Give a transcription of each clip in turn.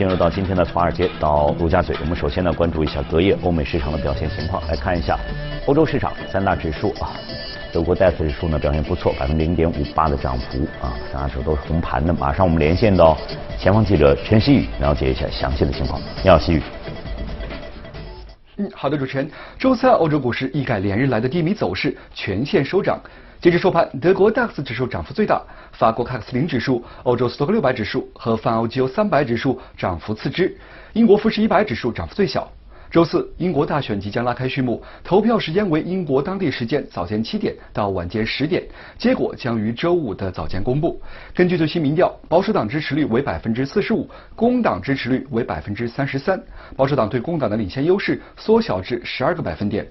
进入到今天的华尔街到陆家嘴，我们首先呢关注一下隔夜欧美市场的表现情况。来看一下欧洲市场三大指数啊，德国 DAX 指数呢表现不错，百分之零点五八的涨幅啊，三大指数都是红盘的。马上我们连线到前方记者陈希宇，了解一下详细的情况。你好，希宇。嗯，好的，主持人。周三欧洲股市一改连日来的低迷走势，全线收涨。截至收盘，德国 DAX 指数涨幅最大，法国 CAC 零指数、欧洲斯托克六百指数和泛欧绩优三百指数涨幅次之，英国富时一百指数涨幅最小。周四，英国大选即将拉开序幕，投票时间为英国当地时间早间七点到晚间十点，结果将于周五的早间公布。根据最新民调，保守党支持率为百分之四十五，工党支持率为百分之三十三，保守党对工党的领先优势缩小至十二个百分点。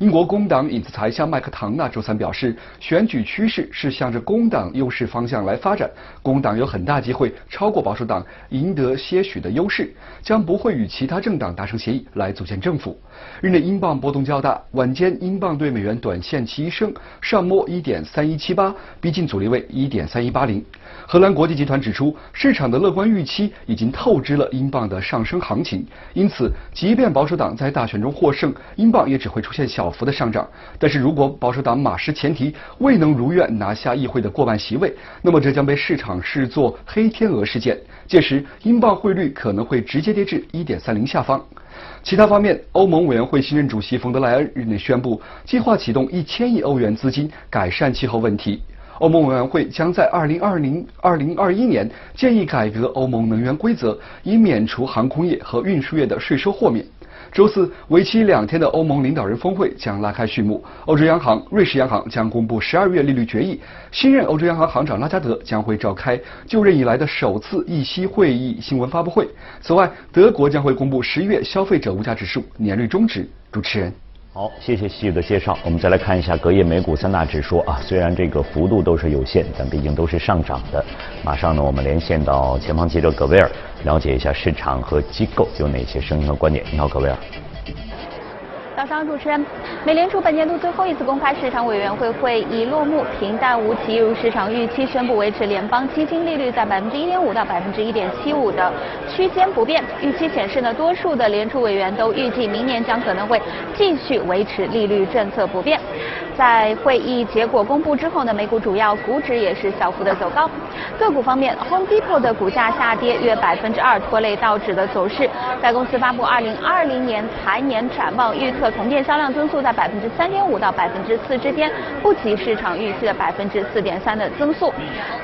英国工党影子财相麦克唐纳周三表示，选举趋势是向着工党优势方向来发展，工党有很大机会超过保守党，赢得些许的优势，将不会与其他政党达成协议来组建政府。日内英镑波动较大，晚间英镑对美元短线齐升，上摸一点三一七八，逼近阻力位一点三一八零。荷兰国际集团指出，市场的乐观预期已经透支了英镑的上升行情，因此，即便保守党在大选中获胜，英镑也只会出现小。幅的上涨，但是如果保守党马失前蹄，未能如愿拿下议会的过半席位，那么这将被市场视作黑天鹅事件，届时英镑汇率可能会直接跌至一点三零下方。其他方面，欧盟委员会新任主席冯德莱恩日内宣布，计划启动一千亿欧元资金改善气候问题。欧盟委员会将在二零二零二零二一年建议改革欧盟能源规则，以免除航空业和运输业的税收豁免。周四，为期两天的欧盟领导人峰会将拉开序幕。欧洲央行、瑞士央行将公布十二月利率决议。新任欧洲央行行长拉加德将会召开就任以来的首次议息会议新闻发布会。此外，德国将会公布十一月消费者物价指数年率终值。主持人。好，谢谢细的介绍。我们再来看一下隔夜美股三大指数啊，虽然这个幅度都是有限，但毕竟都是上涨的。马上呢，我们连线到前方记者葛威尔，了解一下市场和机构有哪些声音和观点。你好，葛威尔。早上，主持人，美联储本年度最后一次公开市场委员会会议落幕，平淡无奇，如市场预期，宣布维持联邦基金利率在百分之一点五到百分之一点七五的区间不变。预期显示呢，多数的联储委员都预计明年将可能会继续维持利率政策不变。在会议结果公布之后呢，美股主要股指也是小幅的走高。个股方面，Home Depot 的股价下跌约百分之二，拖累道指的走势。该公司发布二零二零年财年展望，预测同店销量增速在百分之三点五到百分之四之间，不及市场预期的百分之四点三的增速。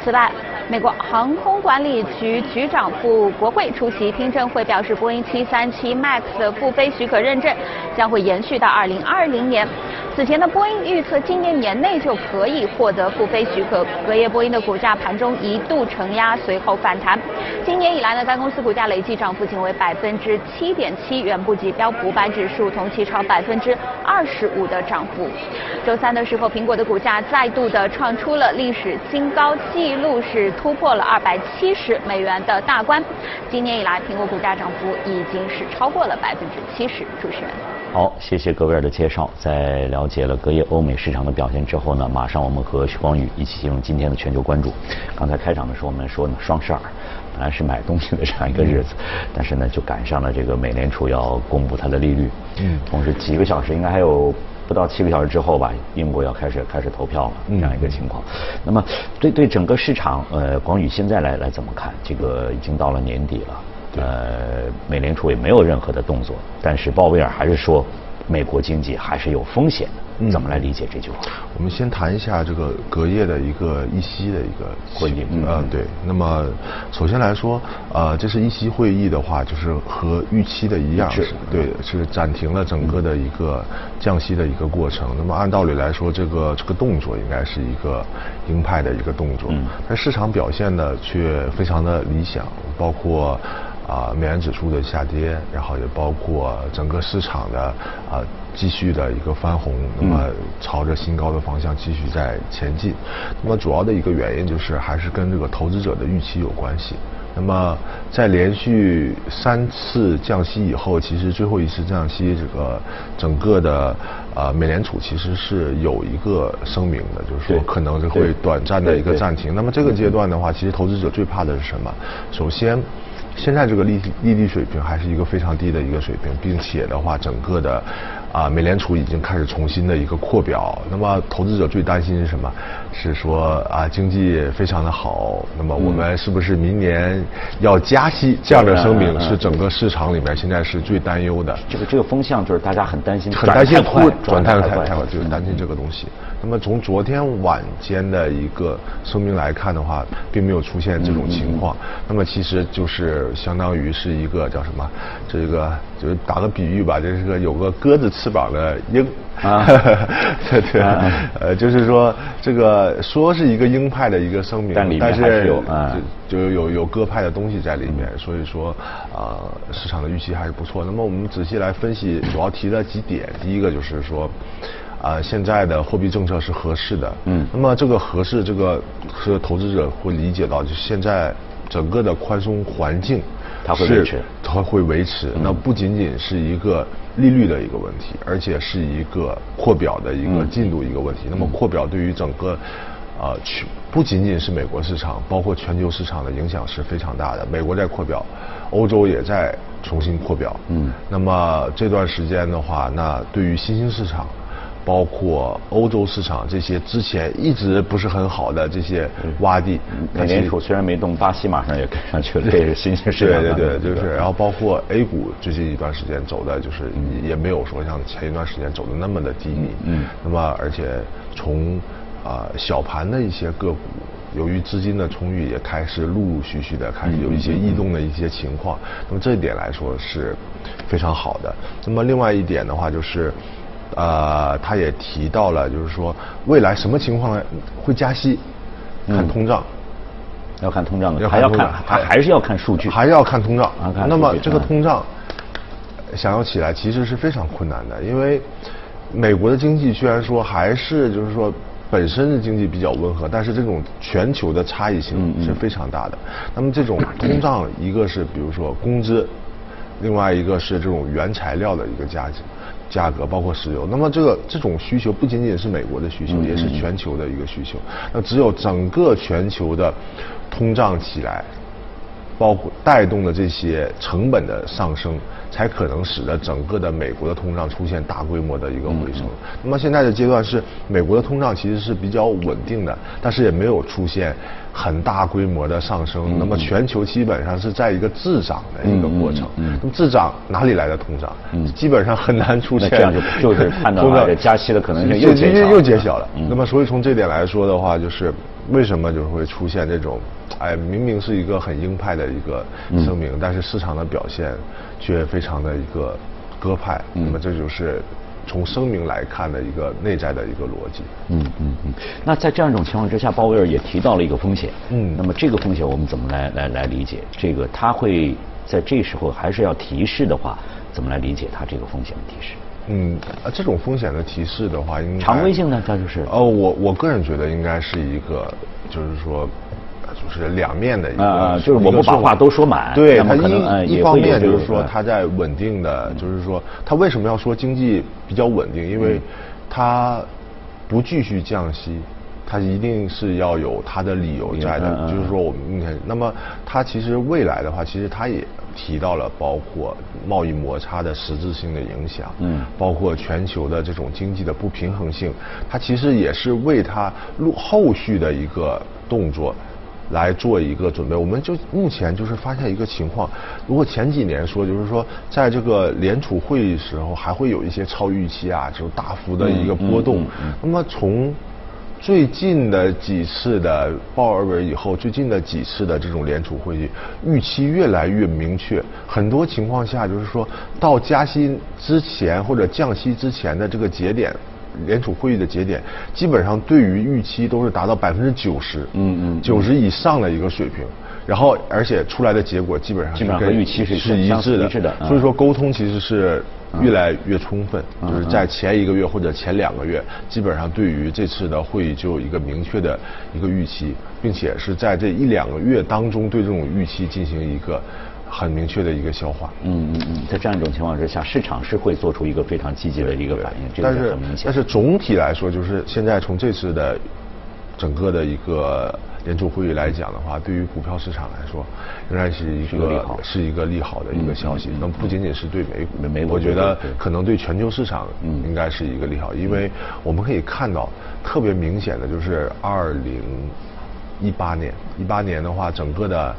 此外，美国航空管理局局长赴国会出席听证会，表示波音七三七 MAX 的复飞许可认证将会延续到二零二零年。此前的波音预测今年年内就可以获得复飞许可，隔夜波音的股价盘中一度承压，随后反弹。今年以来呢，该公司股价累计涨幅仅为百分之七点七，远不及标普五百指数同期超百分之二十五的涨幅。周三的时候，苹果的股价再度的创出了历史新高纪录，是突破了二百七十美元的大关。今年以来，苹果股价涨幅已经是超过了百分之七十。主持人。好，谢谢各位的介绍。在了解了隔夜欧美市场的表现之后呢，马上我们和徐光宇一起进入今天的全球关注。刚才开场的时候我们说呢，双十二本来是买东西的这样一个日子，但是呢就赶上了这个美联储要公布它的利率。嗯。同时几个小时，应该还有不到七个小时之后吧，英国要开始开始投票了，这样一个情况。那么对对整个市场，呃，光宇现在来来怎么看？这个已经到了年底了。呃，美联储也没有任何的动作，但是鲍威尔还是说，美国经济还是有风险的。怎么来理解这句话？我们先谈一下这个隔夜的一个议息的一个会议。嗯，对。那么首先来说，呃，这是议息会议的话，就是和预期的一样，是对，是暂停了整个的一个降息的一个过程。那么按道理来说，这个这个动作应该是一个鹰派的一个动作。嗯。但市场表现呢，却非常的理想，包括。啊，美元指数的下跌，然后也包括整个市场的啊继续的一个翻红，那么朝着新高的方向继续在前进。那么主要的一个原因就是还是跟这个投资者的预期有关系。那么在连续三次降息以后，其实最后一次降息，这个整个的啊美联储其实是有一个声明的，就是说可能是会短暂的一个暂停。那么这个阶段的话，其实投资者最怕的是什么？首先。现在这个利利率水平还是一个非常低的一个水平，并且的话，整个的啊，美联储已经开始重新的一个扩表。那么投资者最担心是什么？是说啊，经济非常的好，那么我们是不是明年要加息？这样的声明是整个市场里面现在是最担忧的。这个这个风向就是大家很担心，很担心快，转太快，太快，就是担心这个东西。那么从昨天晚间的一个声明来看的话，并没有出现这种情况。那么其实就是相当于是一个叫什么？这个就是打个比喻吧，这是个有个鸽子翅膀的鹰。啊，对对，呃，就是说这个说是一个鹰派的一个声明，但里面还是有就就有有鸽派的东西在里面。所以说啊，市场的预期还是不错。那么我们仔细来分析，主要提了几点。第一个就是说。啊，现在的货币政策是合适的。嗯，那么这个合适，这个是投资者会理解到，就现在整个的宽松环境，它会维持，它会维持。那不仅仅是一个利率的一个问题，而且是一个扩表的一个进度一个问题。那么扩表对于整个，呃，全不仅仅是美国市场，包括全球市场的影响是非常大的。美国在扩表，欧洲也在重新扩表。嗯，那么这段时间的话，那对于新兴市场。包括欧洲市场这些之前一直不是很好的这些洼地，美联储虽然没动，巴西马上也跟上去了，这是新兴市场。对对对，就是，然后包括 A 股最近一段时间走的，就是也没有说像前一段时间走的那么的低迷。嗯。那么，而且从啊小盘的一些个股，由于资金的充裕，也开始陆陆续续的开始有一些异动的一些情况。那么这一点来说是非常好的。那么另外一点的话就是。呃，他也提到了，就是说未来什么情况会加息，看通胀，要看通胀的，要还要看，还还是要看数据，还是要看通胀。那么这个通胀想要起来，其实是非常困难的，因为美国的经济虽然说还是就是说本身的经济比较温和，但是这种全球的差异性是非常大的。那么这种 通胀，一个是比如说工资，另外一个是这种原材料的一个价值。价格包括石油，那么这个这种需求不仅仅是美国的需求，也是全球的一个需求。那只有整个全球的通胀起来，包括带动的这些成本的上升，才可能使得整个的美国的通胀出现大规模的一个回升。那么现在的阶段是美国的通胀其实是比较稳定的，但是也没有出现。很大规模的上升，那么全球基本上是在一个滞涨的一个过程。那么滞涨哪里来的通胀？基本上很难出现。这样就就是判断这加息的可能性又又减小了。那么所以从这点来说的话，就是为什么就是会出现这种，哎，明明是一个很鹰派的一个声明，但是市场的表现却非常的一个鸽派。那么这就是。从声明来看的一个内在的一个逻辑。嗯嗯嗯。那在这样一种情况之下，鲍威尔也提到了一个风险。嗯。那么这个风险我们怎么来来来理解？这个他会在这时候还是要提示的话，怎么来理解他这个风险的提示？嗯，啊，这种风险的提示的话，应该常规性的，它就是。哦，我我个人觉得应该是一个，就是说。就是两面的一个，就是我不把话都说满。对他一一方面就是说他在稳定的，就是说他为什么要说经济比较稳定？因为他不继续降息，他一定是要有他的理由在的。就是说我们那么他其实未来的话，其实他也提到了包括贸易摩擦的实质性的影响，嗯，包括全球的这种经济的不平衡性，它其实也是为它路后续的一个动作。来做一个准备，我们就目前就是发现一个情况，如果前几年说就是说，在这个联储会议时候还会有一些超预期啊，这种大幅的一个波动，那么从最近的几次的鲍尔韦以后，最近的几次的这种联储会议，预期越来越明确，很多情况下就是说到加息之前或者降息之前的这个节点。联储会议的节点，基本上对于预期都是达到百分之九十，嗯嗯，九十以上的一个水平，然后而且出来的结果基本上基本上和预期是是一致的，所以说沟通其实是越来越充分，就是在前一个月或者前两个月，基本上对于这次的会议就有一个明确的一个预期，并且是在这一两个月当中对这种预期进行一个。很明确的一个消化。嗯嗯嗯，在这样一种情况之下，市场是会做出一个非常积极的一个反应，这个很明显。但是总体来说，就是现在从这次的整个的一个联储会议来讲的话，对于股票市场来说，仍然是一个是一个利好的一个消息。那么不仅仅是对美股，美我觉得可能对全球市场应该是一个利好，因为我们可以看到特别明显的就是二零一八年，一八年的话，整个的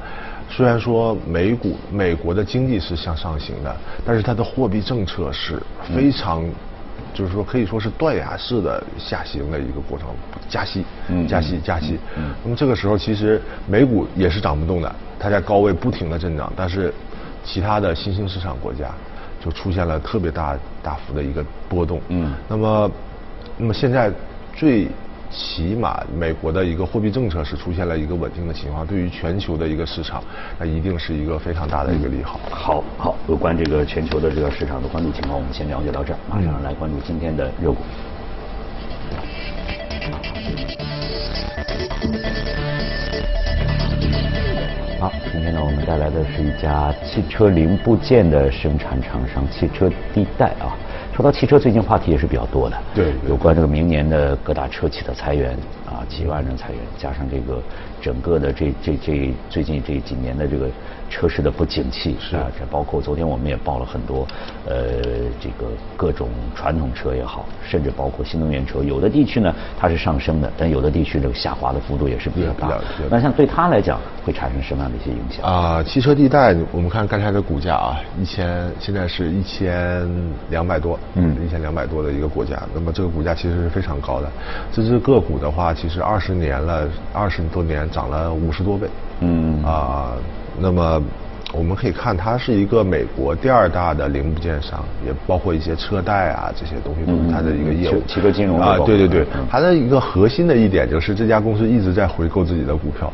虽然说美股美国的经济是向上行的，但是它的货币政策是非常。就是说，可以说是断崖式的下行的一个过程，加息，加息，加息。那么这个时候，其实美股也是涨不动的，它在高位不停的震荡，但是其他的新兴市场国家就出现了特别大大幅的一个波动。嗯。那么，那么现在最。起码美国的一个货币政策是出现了一个稳定的情况，对于全球的一个市场，那一定是一个非常大的一个利好。好，好，有关这个全球的这个市场的关注情况，我们先了解到这儿，马上来关注今天的热股。好，今天呢，我们带来的是一家汽车零部件的生产厂商——汽车地带啊。说到汽车，最近话题也是比较多的。对，有关这个明年的各大车企的裁员啊，几万人裁员，加上这个整个的这这这最近这几年的这个。车市的不景气是啊，这包括昨天我们也报了很多，呃，这个各种传统车也好，甚至包括新能源车，有的地区呢它是上升的，但有的地区这个下滑的幅度也是比较大。那像对它来讲，会产生什么样的一些影响？啊，汽车地带，我们看刚才的股价啊，一千，现在是一千两百多，嗯，一千两百多的一个股价，那么这个股价其实是非常高的。这只个股的话，其实二十年了，二十多年涨了五十多倍，嗯啊。那么，我们可以看，它是一个美国第二大的零部件商，也包括一些车贷啊这些东西都是它的一个业务。汽车金融啊，对对对，它的一个核心的一点就是这家公司一直在回购自己的股票，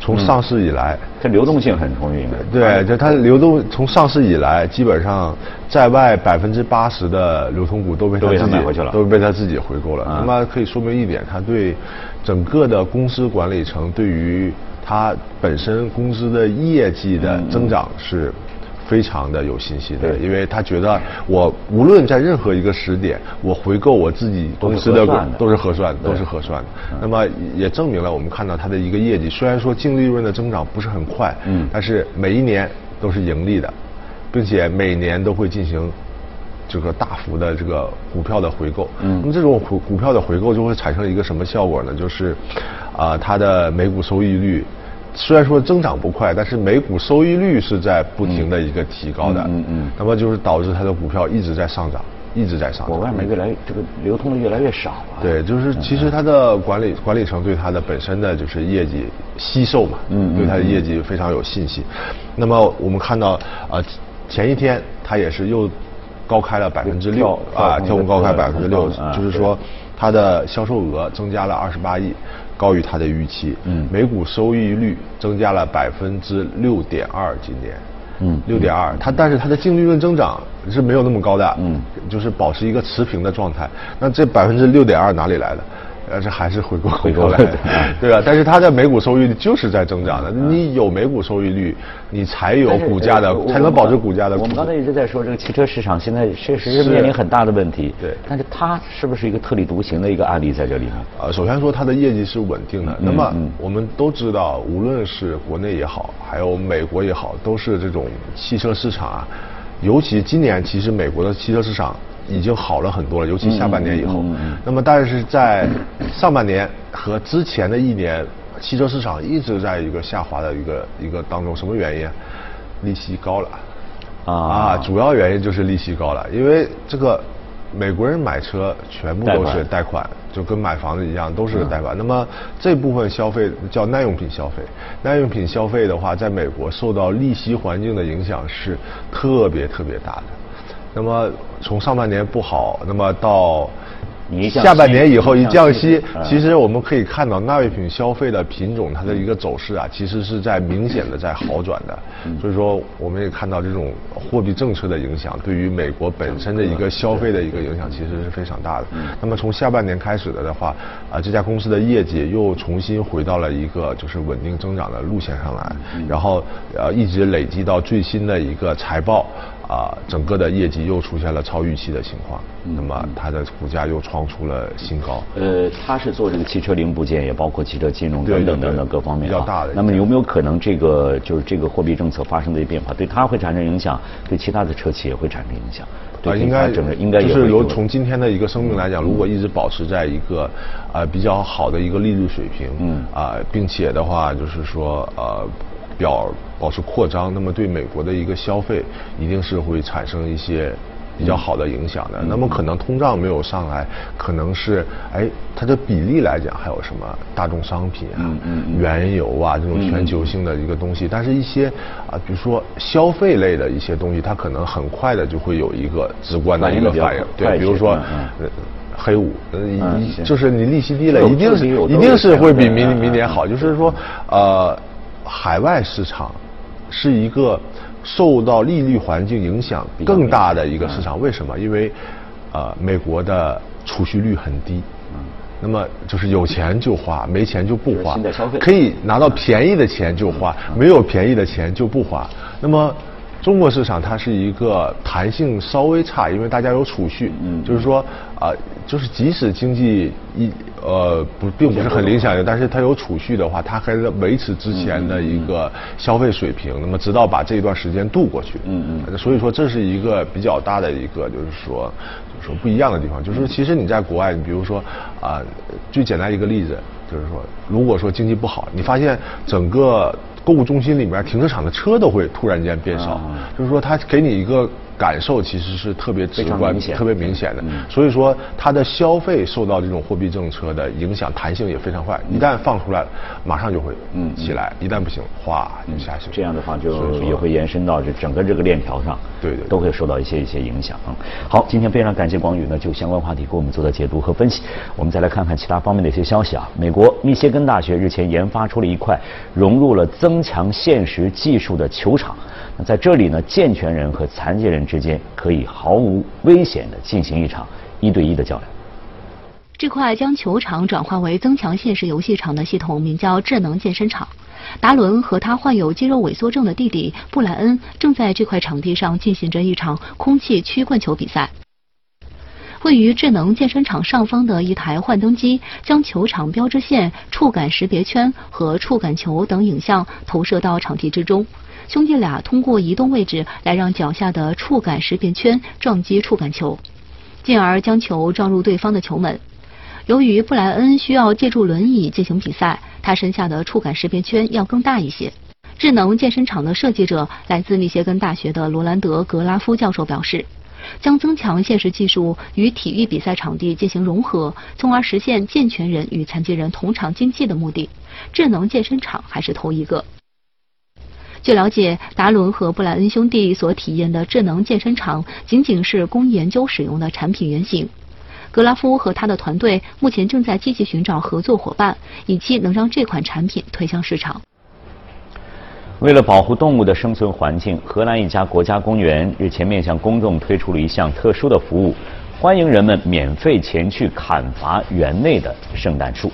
从上市以来，它流动性很充裕。对，就它流动从上市以来，基本上在外百分之八十的流通股都被他自己回去了，都被他自己回购了。那么可以说明一点，他对整个的公司管理层对于。它本身公司的业绩的增长是非常的有信心的，因为他觉得我无论在任何一个时点，我回购我自己公司的都是合算的，都是合算的。那么也证明了我们看到它的一个业绩，虽然说净利润的增长不是很快，嗯，但是每一年都是盈利的，并且每年都会进行这个大幅的这个股票的回购。嗯，那么这种股股票的回购就会产生一个什么效果呢？就是啊，它的每股收益率。虽然说增长不快，但是每股收益率是在不停的一个提高的。嗯嗯。那么就是导致它的股票一直在上涨，一直在上涨。国外面越来越这个流通的越来越少了。对，就是其实它的管理管理层对它的本身的就是业绩吸售嘛，嗯对它的业绩非常有信心。那么我们看到啊，前一天它也是又高开了百分之六啊，跳空高开百分之六，就是说它的销售额增加了二十八亿。高于它的预期，嗯，每股收益率增加了百分之六点二，今年，嗯，六点二，它但是它的净利润增长是没有那么高的，嗯，就是保持一个持平的状态，那这百分之六点二哪里来的？但是还是回购回购来，对吧？但是它的每股收益率就是在增长的。你有每股收益率，你才有股价的，才能保持股价的。我们刚才一直在说，这个汽车市场现在确实是面临很大的问题。对。但是它是不是一个特立独行的一个案例在这里呢？呃，首先说它的业绩是稳定的。那么我们都知道，无论是国内也好，还有美国也好，都是这种汽车市场啊。尤其今年，其实美国的汽车市场。已经好了很多了，尤其下半年以后。那么，但是在上半年和之前的一年，汽车市场一直在一个下滑的一个一个当中。什么原因？利息高了。啊，主要原因就是利息高了，因为这个美国人买车全部都是贷款，就跟买房子一样，都是贷款。那么这部分消费叫耐用品消费，耐用品消费的话，在美国受到利息环境的影响是特别特别大的。那么从上半年不好，那么到下半年以后一降息，其实我们可以看到耐用品消费的品种它的一个走势啊，其实是在明显的在好转的。所以说，我们也看到这种货币政策的影响，对于美国本身的一个消费的一个影响，其实是非常大的。那么从下半年开始的的话，啊，这家公司的业绩又重新回到了一个就是稳定增长的路线上来，然后呃一直累积到最新的一个财报。啊，整个的业绩又出现了超预期的情况，那么它的股价又创出了新高。呃，它是做这个汽车零部件，也包括汽车金融等等等等各方面比较大的。那么有没有可能这个就是这个货币政策发生的变化，对它会产生影响，对其他的车企也会产生影响？对，应该整个应该就是由从今天的一个生命来讲，如果一直保持在一个啊比较好的一个利率水平，嗯啊，并且的话就是说呃。表保持扩张，那么对美国的一个消费一定是会产生一些比较好的影响的。那么可能通胀没有上来，可能是哎它的比例来讲还有什么大众商品啊、原油啊这种全球性的一个东西，但是一些啊比如说消费类的一些东西，它可能很快的就会有一个直观的一个反应。对，比如说黑五，就是你利息低了，一定是一定是会比明明年好。就是说呃。海外市场是一个受到利率环境影响更大的一个市场，为什么？因为呃，美国的储蓄率很低，那么就是有钱就花，没钱就不花，可以拿到便宜的钱就花，没有便宜的钱就不花。那么中国市场它是一个弹性稍微差，因为大家有储蓄，就是说啊。就是即使经济一呃不并不是很理想的，但是它有储蓄的话，它还是维持之前的一个消费水平，那么直到把这一段时间度过去。嗯嗯。所以说这是一个比较大的一个就是说就是说不一样的地方，就是其实你在国外，你比如说啊，最简单一个例子就是说，如果说经济不好，你发现整个购物中心里面停车场的车都会突然间变少，就是说它给你一个。感受其实是特别直观、特别明显的，所以说它的消费受到这种货币政策的影响，弹性也非常快。一旦放出来，马上就会嗯起来；一旦不行，哗就下去。这样的话就也会延伸到这整个这个链条上，对对，都会受到一些一些影响。好，今天非常感谢广宇呢，就相关话题给我们做的解读和分析。我们再来看看其他方面的一些消息啊。美国密歇根大学日前研发出了一块融入了增强现实技术的球场。在这里呢，健全人和残疾人之间可以毫无危险的进行一场一对一的较量。这块将球场转化为增强现实游戏场的系统名叫智能健身场。达伦和他患有肌肉萎缩症的弟弟布莱恩正在这块场地上进行着一场空气曲棍球比赛。位于智能健身场上方的一台幻灯机将球场标志线、触感识别圈和触感球等影像投射到场地之中。兄弟俩通过移动位置来让脚下的触感识别圈撞击触感球，进而将球撞入对方的球门。由于布莱恩需要借助轮椅进行比赛，他身下的触感识别圈要更大一些。智能健身场的设计者来自密歇根大学的罗兰德·格拉夫教授表示，将增强现实技术与体育比赛场地进行融合，从而实现健全人与残疾人同场竞技的目的，智能健身场还是头一个。据了解，达伦和布莱恩兄弟所体验的智能健身场仅仅是供研究使用的产品原型。格拉夫和他的团队目前正在积极寻找合作伙伴，以期能让这款产品推向市场。为了保护动物的生存环境，荷兰一家国家公园日前面向公众推出了一项特殊的服务，欢迎人们免费前去砍伐园内的圣诞树。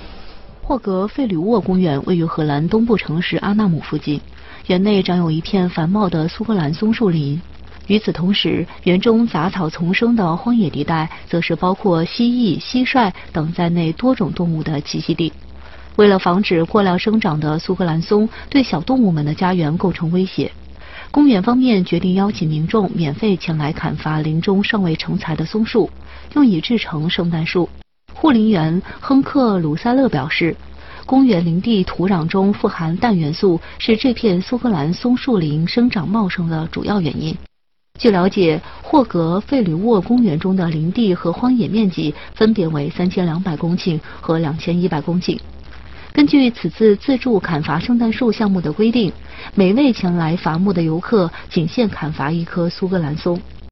霍格费吕沃公园位于荷兰东部城市阿纳姆附近。园内长有一片繁茂的苏格兰松树林，与此同时，园中杂草丛生的荒野地带，则是包括蜥蜴、蟋蟀等在内多种动物的栖息地。为了防止过量生长的苏格兰松对小动物们的家园构成威胁，公园方面决定邀请民众免费前来砍伐林中尚未成材的松树，用以制成圣诞树。护林员亨克·鲁塞勒表示。公园林地土壤中富含氮元素，是这片苏格兰松树林生长茂盛的主要原因。据了解，霍格费吕沃公园中的林地和荒野面积分别为三千两百公顷和两千一百公顷。根据此次自助砍伐圣诞树项目的规定，每位前来伐木的游客仅限砍伐一棵苏格兰松。